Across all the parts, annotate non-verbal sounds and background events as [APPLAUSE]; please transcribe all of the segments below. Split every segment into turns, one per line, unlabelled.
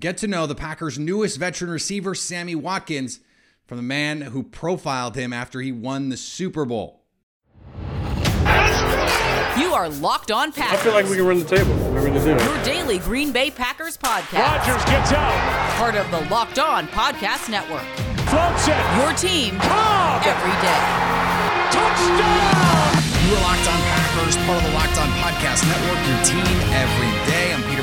Get to know the Packers' newest veteran receiver, Sammy Watkins, from the man who profiled him after he won the Super Bowl.
You are Locked On Packers.
I feel like we can run the table. We're going to do it.
Your daily Green Bay Packers podcast.
Rodgers gets out.
Part of the Locked On Podcast Network.
Floats it.
Your team
Cobb.
every day.
Touchdown.
You are Locked On Packers, part of the Locked On Podcast Network, your team every day. I'm Peter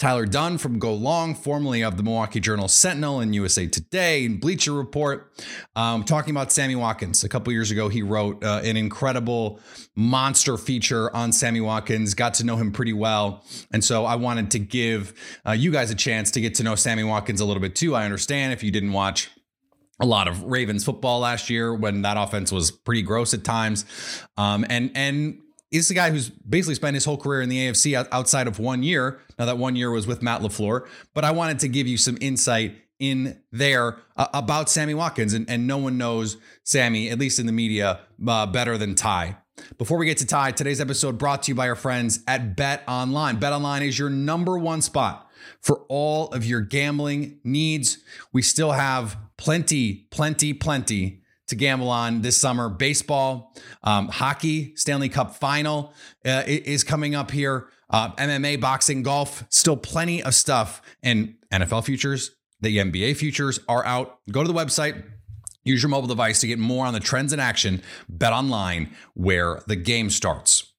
Tyler Dunne from Go Long, formerly of the Milwaukee Journal Sentinel and USA Today and Bleacher Report, um, talking about Sammy Watkins. A couple years ago, he wrote uh, an incredible monster feature on Sammy Watkins, got to know him pretty well. And so I wanted to give uh, you guys a chance to get to know Sammy Watkins a little bit too. I understand if you didn't watch a lot of Ravens football last year when that offense was pretty gross at times. Um, and, and, He's the guy who's basically spent his whole career in the AFC outside of one year. Now, that one year was with Matt LaFleur, but I wanted to give you some insight in there uh, about Sammy Watkins. And, and no one knows Sammy, at least in the media, uh, better than Ty. Before we get to Ty, today's episode brought to you by our friends at Bet Online. Bet Online is your number one spot for all of your gambling needs. We still have plenty, plenty, plenty to gamble on this summer. Baseball, um, hockey, Stanley Cup final uh, is coming up here. Uh, MMA, boxing, golf, still plenty of stuff. And NFL futures, the NBA futures are out. Go to the website. Use your mobile device to get more on the trends in action. Bet online where the game starts.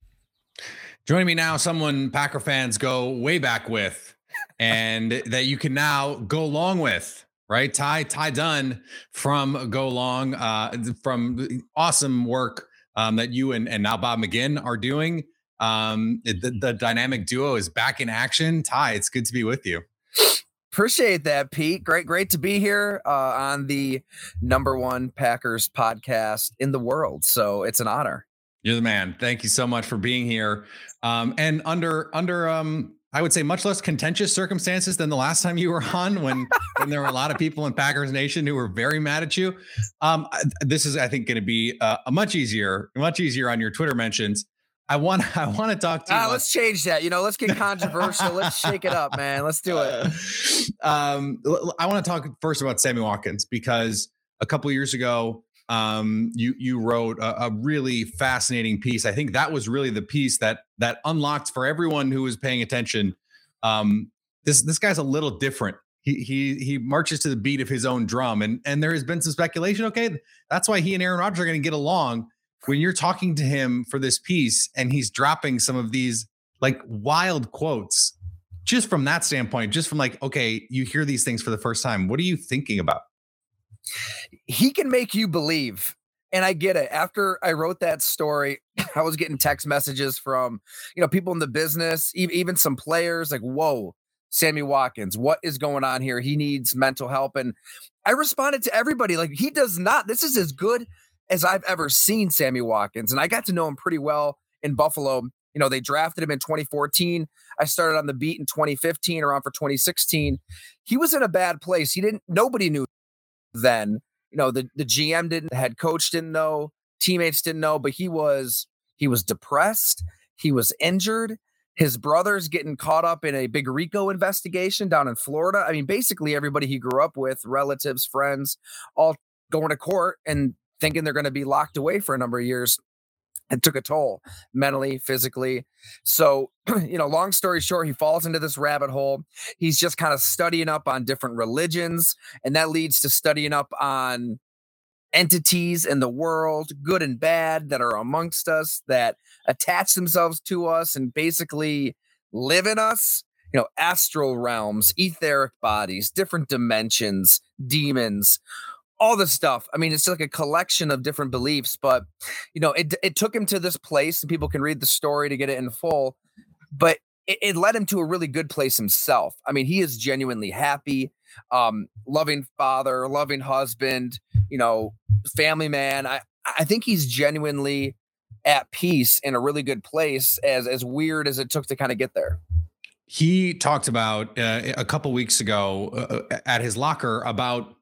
Joining me now, someone Packer fans go way back with, and that you can now go along with right? Ty Ty Dunne from Go Long, uh, from awesome work um, that you and, and now Bob McGinn are doing. Um, the, the dynamic duo is back in action. Ty, it's good to be with you.
Appreciate that, Pete. Great, great to be here uh, on the number one Packers podcast in the world. So it's an honor.
You're the man. Thank you so much for being here. Um, and under under um, I would say much less contentious circumstances than the last time you were on when [LAUGHS] when there were a lot of people in Packers Nation who were very mad at you. Um, this is, I think, going to be uh, a much easier, much easier on your Twitter mentions. I want, [LAUGHS] I want to talk to you.
Uh, let's change that. You know, let's get controversial. let's shake it up, man. Let's do it. [LAUGHS]
Um, I want to talk first about Sammy Watkins because a couple years ago, um, you you wrote a, a, really fascinating piece. I think that was really the piece that that unlocked for everyone who was paying attention. Um, this this guy's a little different. He he he marches to the beat of his own drum, and and there has been some speculation. Okay, that's why he and Aaron Rodgers are going to get along. When you're talking to him for this piece, and he's dropping some of these like wild quotes, just from that standpoint, just from like, okay, you hear these things for the first time. What are you thinking about?
He can make you believe. And I get it. After I wrote that story, [CLEARS THROAT] I was getting text messages from, you know, people in the business, even some players like, whoa, Sammy Watkins, what is going on here? He needs mental help. And I responded to everybody like, he does not. This is as good as I've ever seen Sammy Watkins. And I got to know him pretty well in Buffalo. You know, they drafted him in 2014. I started on the beat in 2015, around for 2016. He was in a bad place. He didn't, nobody knew then. You know, the, the GM didn't, the head coach didn't know, teammates didn't know, but he was he was depressed, he was injured. His brother's getting caught up in a big RICO investigation down in Florida. I mean, basically everybody he grew up with, relatives, friends, all going to court and thinking they're going to be locked away for a number of years and took a toll mentally, physically. So, [CLEARS THROAT] you know, long story short, he falls into this rabbit hole. He's just kind of studying up on different religions, and that leads to studying up on entities in the world, good and bad, that are amongst us, that attach themselves to us and basically live in us. You know, astral realms, etheric bodies, different dimensions, demons, all this stuff. I mean, it's like a collection of different beliefs, but you know, it it took him to this place, and people can read the story to get it in full. But it, it led him to a really good place himself. I mean, he is genuinely happy, um, loving father, loving husband, you know, family man. I I think he's genuinely at peace in a really good place. As as weird as it took to kind of get there.
He talked about uh, a couple weeks ago uh, at his locker about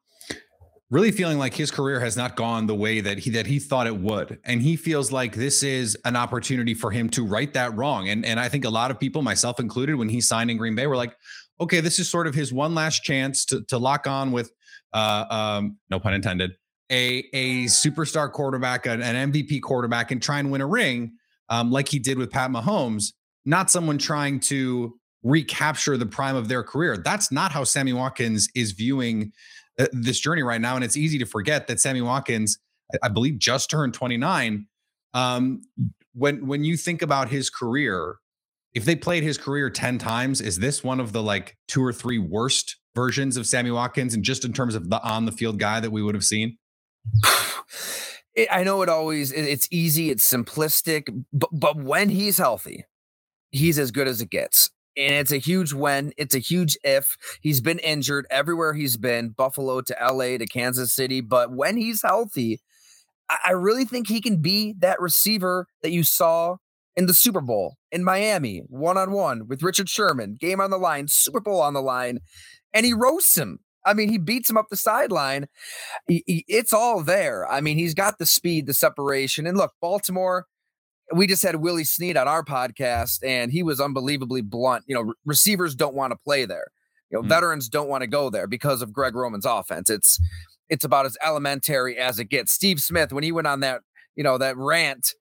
really feeling like his career has not gone the way that he that he thought it would. And he feels like this is an opportunity for him to right that wrong. And and I think a lot of people myself included when he signed in Green Bay were like okay this is sort of his one last chance to to lock on with uh um no pun intended a a superstar quarterback an, an MVP quarterback and try and win a ring um like he did with Pat Mahomes not someone trying to recapture the prime of their career. That's not how Sammy Watkins is viewing uh, this journey right now. And it's easy to forget that Sammy Watkins, I, I believe, just turned 29. Um, when when you think about his career, if they played his career 10 times, is this one of the like two or three worst versions of Sammy Watkins? And just in terms of the on the field guy that we would have seen?
I know it always it's easy, it's simplistic, but but when he's healthy, he's as good as it gets and it's a huge when. It's a huge if. He's been injured everywhere he's been, Buffalo to LA to Kansas City. But when he's healthy, I really think he can be that receiver that you saw in the Super Bowl in Miami, one on one with Richard Sherman, game on the line, Super Bowl on the line, and he roasts him. I mean, he beats him up the sideline. It's all there. I mean, he's got the speed, the separation. And look, Baltimore, we just had Willie Snead on our podcast, and he was unbelievably blunt. You know, re- receivers don't want to play there. You know, mm. veterans don't want to go there because of Greg Roman's offense. It's it's about as elementary as it gets. Steve Smith, when he went on that, you know, that rant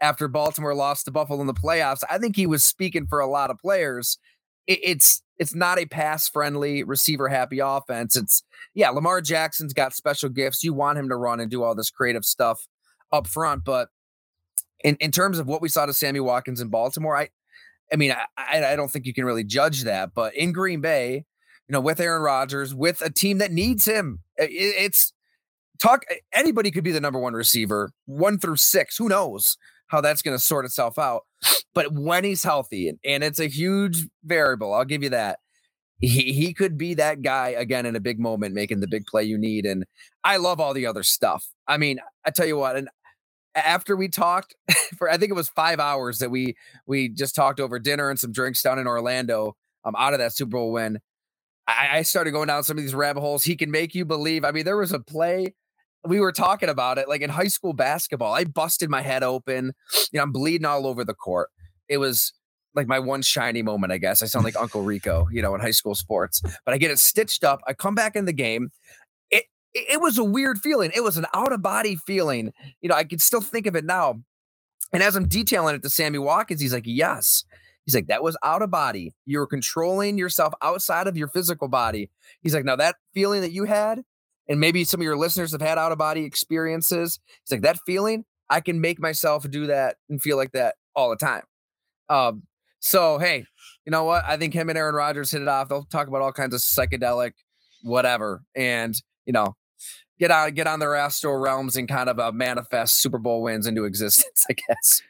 after Baltimore lost to Buffalo in the playoffs, I think he was speaking for a lot of players. It, it's it's not a pass friendly, receiver happy offense. It's yeah, Lamar Jackson's got special gifts. You want him to run and do all this creative stuff up front, but in, in terms of what we saw to Sammy Watkins in Baltimore, I I mean, I, I don't think you can really judge that. But in Green Bay, you know, with Aaron Rodgers, with a team that needs him, it, it's talk. Anybody could be the number one receiver, one through six. Who knows how that's going to sort itself out? But when he's healthy, and, and it's a huge variable, I'll give you that. He he could be that guy again in a big moment, making the big play you need. And I love all the other stuff. I mean, I tell you what, and after we talked [LAUGHS] for I think it was five hours that we we just talked over dinner and some drinks down in Orlando. I'm um, out of that Super Bowl win. I, I started going down some of these rabbit holes. He can make you believe. I mean, there was a play we were talking about it like in high school basketball. I busted my head open. You know, I'm bleeding all over the court. It was like my one shiny moment, I guess. I sound like Uncle Rico, you know, in high school sports. But I get it stitched up. I come back in the game it, was a weird feeling. It was an out of body feeling. You know, I can still think of it now. And as I'm detailing it to Sammy Watkins, he's like, yes. He's like, that was out of body. You were controlling yourself outside of your physical body. He's like, now that feeling that you had, and maybe some of your listeners have had out of body experiences. He's like, that feeling, I can make myself do that and feel like that all the time. Um, so hey, you know what? I think him and Aaron Rodgers hit it off. They'll talk about all kinds of psychedelic, whatever. And you know, get on get on their astral realms and kind of uh, manifest Super Bowl wins into existence, [LAUGHS] I guess.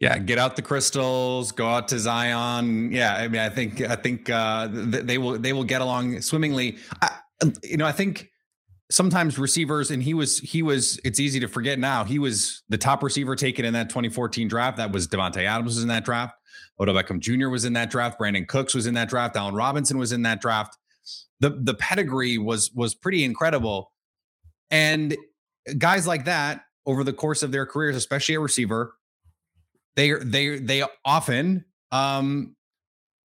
Yeah, get out the crystals, go out to Zion. Yeah, I mean, I think I think uh, they will they will get along swimmingly. I, you know, I think sometimes receivers, and he was he was. It's easy to forget now. He was the top receiver taken in that 2014 draft. That was Davante Adams was in that draft. Odell Beckham Jr. was in that draft. Brandin Cooks was in that draft. Allen Robinson was in that draft. The the pedigree was was pretty incredible and guys like that over the course of their careers, especially a receiver, they they they often um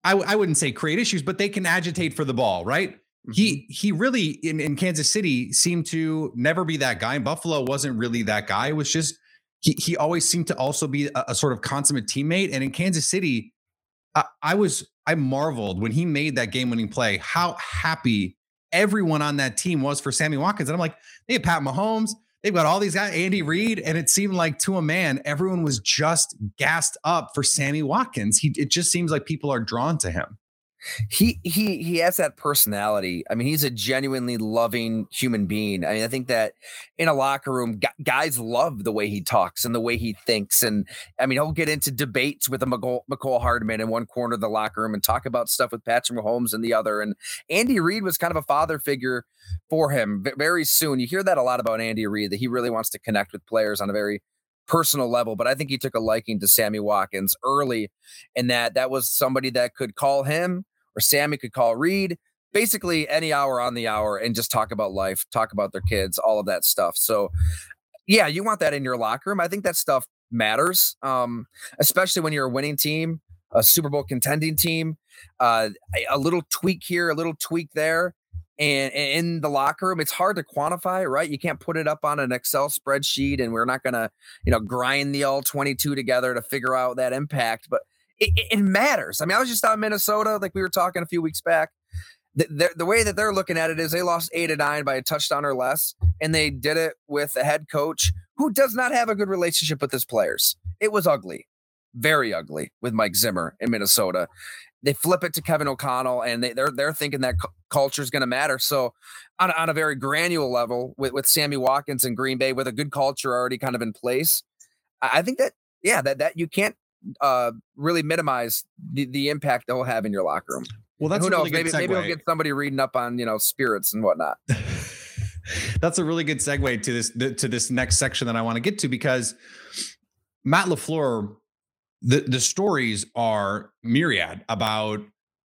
I, I wouldn't say create issues, but they can agitate for the ball, right? Mm-hmm. He he really in, in Kansas City seemed to never be that guy. Buffalo wasn't really that guy. It was just he he always seemed to also be a, a sort of consummate teammate. And in Kansas City, I, I was I marveled when he made that game winning play, how happy everyone on that team was for Sammy Watkins. And I'm like, they have Pat Mahomes, they've got all these guys, Andy Reid, and it seemed like to a man, everyone was just gassed up for Sammy Watkins. He it just seems like people are drawn to him.
He he he has that personality. I mean, he's a genuinely loving human being. I mean, I think that in a locker room, guys love the way he talks and the way he thinks. And I mean, he'll get into debates with a McCall, Mecole Hardman in one corner of the locker room and talk about stuff with Patrick Mahomes in the other. And Andy Reid was kind of a father figure for him very soon. You hear that a lot about Andy Reid that he really wants to connect with players on a very personal level, but I think he took a liking to Sammy Watkins early, and that that was somebody that could call him or Sammy could call Reid basically any hour on the hour and just talk about life, talk about their kids, all of that stuff. So, yeah, you want that in your locker room. I think that stuff matters, um, especially when you're a winning team, a Super Bowl contending team. Uh, a little tweak here, a little tweak there and in the locker room it's hard to quantify right you can't put it up on an excel spreadsheet and we're not going to you know grind the all 22 together to figure out that impact but it, it, matters. I mean i was just out in minnesota like we were talking a few weeks back. The, the, the way that they're looking at it is they lost eight to nine by a touchdown or less and they did it with a head coach who does not have a good relationship with his players. It was ugly very ugly with Mike Zimmer in Minnesota. They flip it to Kevin O'Connell, and they, they're they're thinking that cu- culture is going to matter. So, on on a very granular level, with with Sammy Watkins in Green Bay, with a good culture already kind of in place, I think that yeah, that that you can't uh, really minimize the, the impact they'll have in your locker room.
Well, that's
who knows?
Really
maybe maybe we'll get somebody reading up on you know spirits and whatnot. [LAUGHS]
that's a really good segue to this to this next section that I want to get to because Matt LaFleur the the stories are myriad about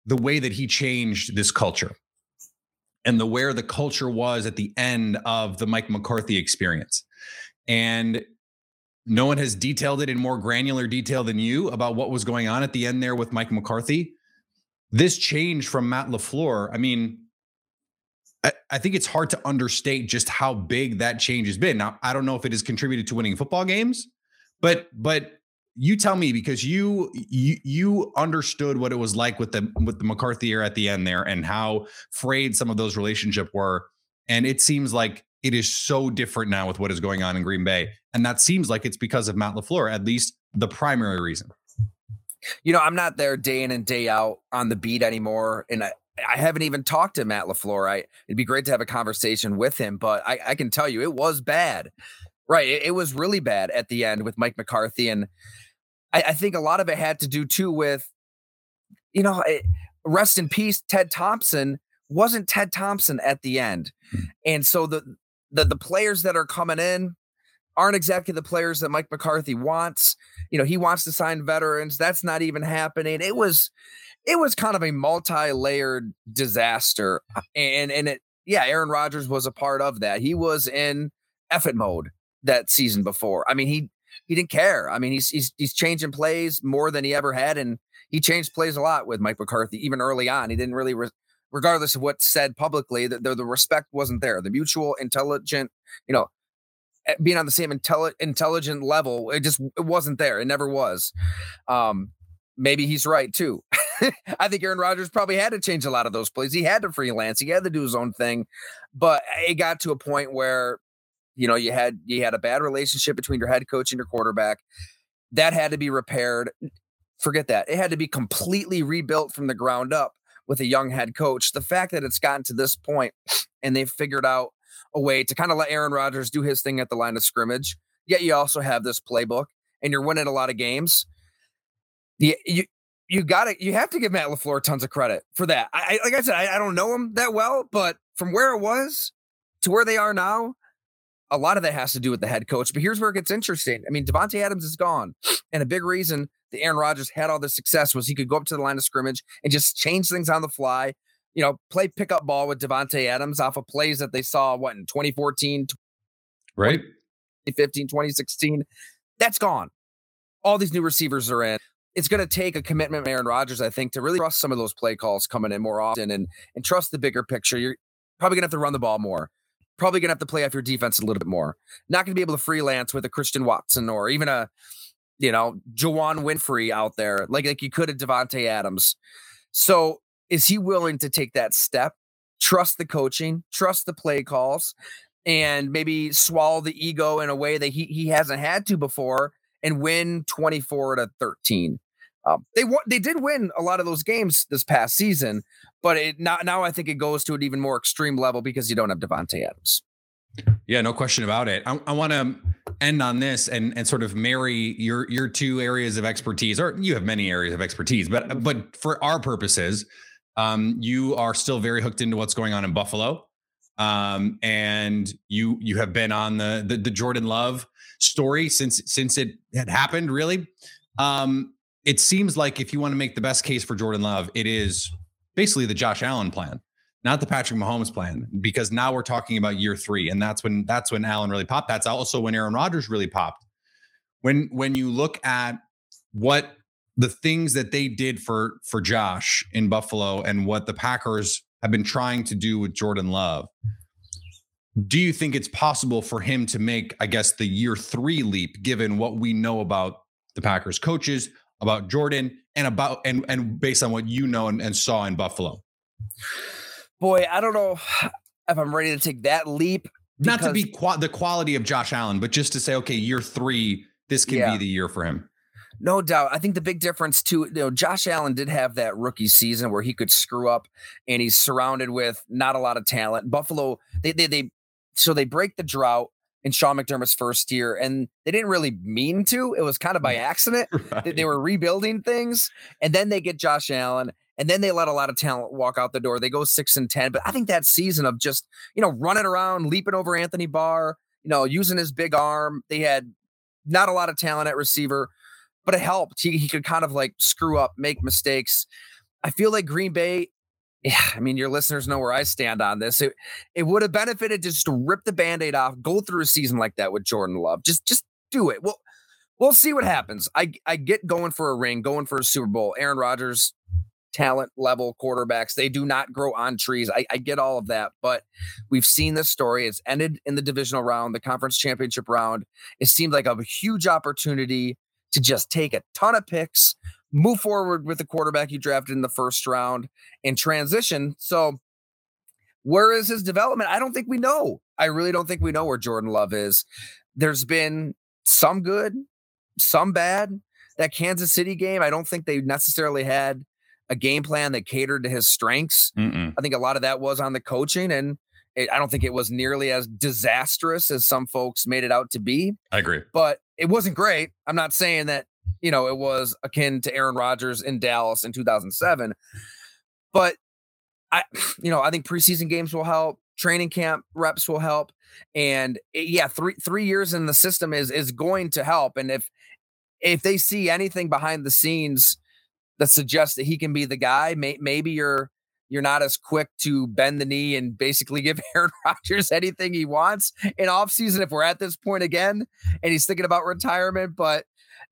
the way that he changed this culture and the where the culture was at the end of the Mike McCarthy experience. And no one has detailed it in more granular detail than you about what was going on at the end there with Mike McCarthy. This change from Matt LaFleur, I mean, I, I think it's hard to understate just how big that change has been. Now, I don't know if it has contributed to winning football games, but but you tell me because you you you understood what it was like with the with the McCarthy era at the end there and how frayed some of those relationships were and it seems like it is so different now with what is going on in Green Bay and that seems like it's because of Matt LaFleur at least the primary reason.
You know, I'm not there day in and day out on the beat anymore and I I haven't even talked to Matt LaFleur. I it'd be great to have a conversation with him, but I, I can tell you it was bad. Right. It, it was really bad at the end with Mike McCarthy. And I, I think a lot of it had to do too with, you know, it, rest in peace, Ted Thompson wasn't Ted Thompson at the end, hmm. and so the the the players that are coming in aren't exactly the players that Mike McCarthy wants. You know, he wants to sign veterans. That's not even happening. It was it was kind of a multi-layered disaster. And and it yeah, Aaron Rodgers was a part of that. He was in effort mode that season before. I mean, he he didn't care. I mean, he's he's he's changing plays more than he ever had, and he changed plays a lot with Mike McCarthy, even early on. He didn't really, re- regardless of what's said publicly, that the, the respect wasn't there. The mutual intelligent, you know, being on the same intelli- intelligent level, it just it wasn't there. It never was. Um, maybe he's right too. [LAUGHS] I think Aaron Rodgers probably had to change a lot of those plays. He had to freelance. He had to do his own thing, but it got to a point where you know, you had you had a bad relationship between your head coach and your quarterback. That had to be repaired. Forget that. It had to be completely rebuilt from the ground up with a young head coach. The fact that it's gotten to this point and they've figured out a way to kind of let Aaron Rodgers do his thing at the line of scrimmage, yet you also have this playbook and you're winning a lot of games. You you you got to you have to give Matt LaFleur tons of credit for that. I, like I said, I, I don't know him that well, but from where it was to where they are now, a lot of that has to do with the head coach. But here's where it gets interesting. I mean, Davante Adams is gone, and a big reason that Aaron Rodgers had all this success was he could go up to the line of scrimmage and just change things on the fly. You know, play pickup ball with Davante Adams off of plays that they saw what in 2014,
right?
2015, 2016. That's gone. All these new receivers are in. It's going to take a commitment, Aaron Rodgers, I think, to really trust some of those play calls coming in more often and and trust the bigger picture. You're probably going to have to run the ball more probably going to have to play off your defense a little bit more. Not going to be able to freelance with a Christian Watson or even a, you know, Juwann Winfree out there like like you could have Davante Adams. So is he willing to take that step, trust the coaching, trust the play calls, and maybe swallow the ego in a way that he he hasn't had to before and win 24 to 13? Um, they won, they did win a lot of those games this past season, but it now now I think it goes to an even more extreme level because you don't have Davante Adams.
Yeah, no question about it. I, I want to end on this and and sort of marry your your two areas of expertise, or you have many areas of expertise, but but for our purposes, um, you are still very hooked into what's going on in Buffalo, um, and you you have been on the, the the Jordan Love story since since it had happened. Really, um, it seems like if you want to make the best case for Jordan Love, it is basically the Josh Allen plan not the Patrick Mahomes plan, because now we're talking about year three, and that's when that's when Allen really popped. That's also when Aaron Rodgers really popped. When when you look at what the things that they did for for Josh in Buffalo and what the Packers have been trying to do with Jordan Love, do you think it's possible for him to make, I guess, the year three leap, given what we know about the Packers coaches, about Jordan, and about and and based on what you know and, and saw in Buffalo?
boy, I don't know if I'm ready to take that leap.
Not to be qua- the quality of Josh Allen, but just to say, okay, year three, this can yeah. be the year for him.
No doubt. I think the big difference too, you know, Josh Allen did have that rookie season where he could screw up and he's surrounded with not a lot of talent. Buffalo, they they they so they break the drought in Sean McDermott's first year, and they didn't really mean to. It was kind of by accident. [LAUGHS] right. they, they were rebuilding things, and then they get Josh Allen, and then they let a lot of talent walk out the door. They go six and 10. But I think that season of just, you know, running around, leaping over Anthony Barr, you know, using his big arm, they had not a lot of talent at receiver, but it helped. He, he could kind of like screw up, make mistakes. I feel like Green Bay, yeah, I mean, your listeners know where I stand on this. It, it would have benefited just to rip the band-aid off, go through a season like that with Jordan Love. Just just do it. Well, we'll see what happens. I I get going for a ring, going for a Super Bowl. Aaron Rodgers, talent level quarterbacks. They do not grow on trees. I, I, get all of that, but we've seen this story. It's ended in the divisional round, the conference championship round. It seemed like a huge opportunity to just take a ton of picks, move forward with the quarterback you drafted in the first round, and transition. So, where is his development? I don't think we know. I really don't think we know where Jordan Love is. There's been some good, some bad. That Kansas City game, I don't think they necessarily had a game plan that catered to his strengths. Mm-mm. I think a lot of that was on the coaching, and it, I don't think it was nearly as disastrous as some folks made it out to be.
I agree,
but it wasn't great. I'm not saying that you know it was akin to Aaron Rodgers in Dallas in 2007, but I, [SIGHS] you know, I think preseason games will help. Training camp reps will help, and it, yeah, three three years in the system is is going to help. And if if they see anything behind the scenes that suggests that he can be the guy. May, maybe you're you're not as quick to bend the knee and basically [LAUGHS] give Aaron Rodgers anything he wants in offseason if we're at this point again and he's thinking about retirement. But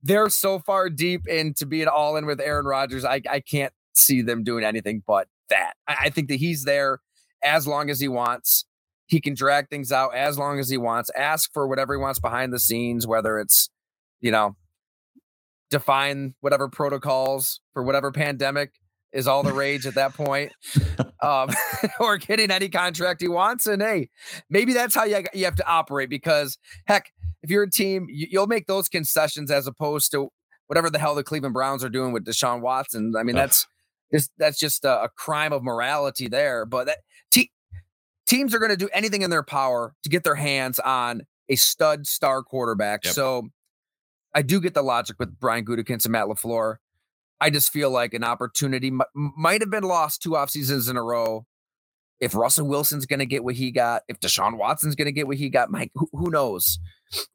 they're so far deep into being all in with Aaron Rodgers. I, I can't see them doing anything but that. I, I think that he's there as long as he wants. He can drag things out as long as he wants, ask for whatever he wants behind the scenes, whether it's, you know, define whatever protocols for whatever pandemic is all the rage at that point, [LAUGHS] um, [LAUGHS] or getting any contract he wants. And hey, maybe that's how you, you have to operate because heck, if you're a team, you, will make those concessions as opposed to whatever the hell the Cleveland Browns are doing with Deshaun Watson. I mean, that's just that's just a, a, crime of morality there. But that te- teams are going to do anything in their power to get their hands on a stud star quarterback. Yep. So I do get the logic with Brian Gutekunst and Matt LaFleur. I just feel like an opportunity m- might have been lost two off seasons in a row. If Russell Wilson's going to get what he got, if Deshaun Watson's going to get what he got, Mike, who, who knows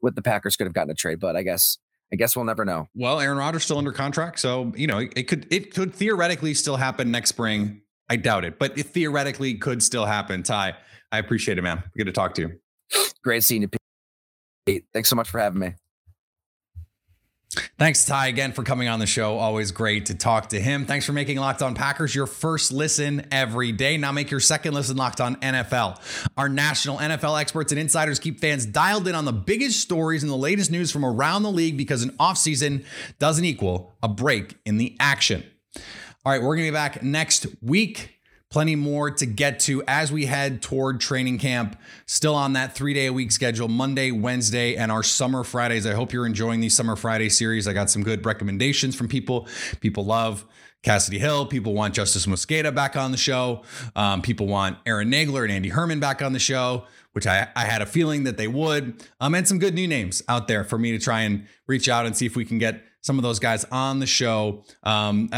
what the Packers could have gotten a trade? But I guess I guess we'll never know.
Well, Aaron Rodgers still under contract, so you know it, it could it could theoretically still happen next spring. I doubt it, but it theoretically could still happen. Ty, I appreciate it, man. Good to talk to you.
Great seeing you, Pete. Thanks so much for having me.
Thanks, Ty, again for coming on the show. Always great to talk to him. Thanks for making Locked On Packers your first listen every day. Now make your second listen Locked On NFL. Our national NFL experts and insiders keep fans dialed in on the biggest stories and the latest news from around the league because an offseason doesn't equal a break in the action. All right, we're going to be back next week Plenty more to get to as we head toward training camp. Still on that three day a week schedule Monday, Wednesday, and our summer Fridays. I hope you're enjoying these summer Friday series. I got some good recommendations from people. People love Cassidy Hill. People want Justis Mosqueda back on the show. Um, people want Aaron Nagler and Andy Herman back on the show, which I, I had a feeling that they would. Um, and some good new names out there for me to try and reach out and see if we can get some of those guys on the show um,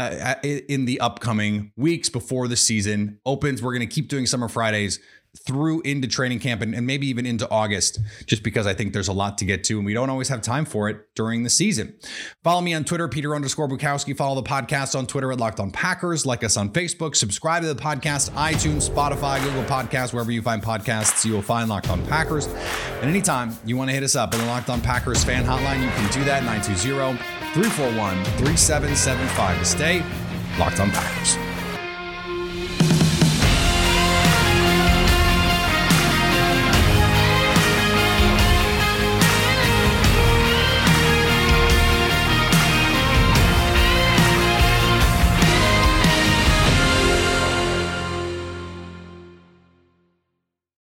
in the upcoming weeks before the season opens. We're going to keep doing Summer Fridays through into training camp and, and, maybe even into August, just because I think there's a lot to get to and we don't always have time for it during the season. Follow me on Twitter, Peter underscore Bukowski. Follow the podcast on Twitter at Locked On Packers. Like us on Facebook. Subscribe to the podcast, iTunes, Spotify, Google Podcasts, wherever you find podcasts, you will find Locked On Packers. And anytime you want to hit us up in the Locked On Packers fan hotline, you can do that 920 341 3775 to stay Locked On Packers.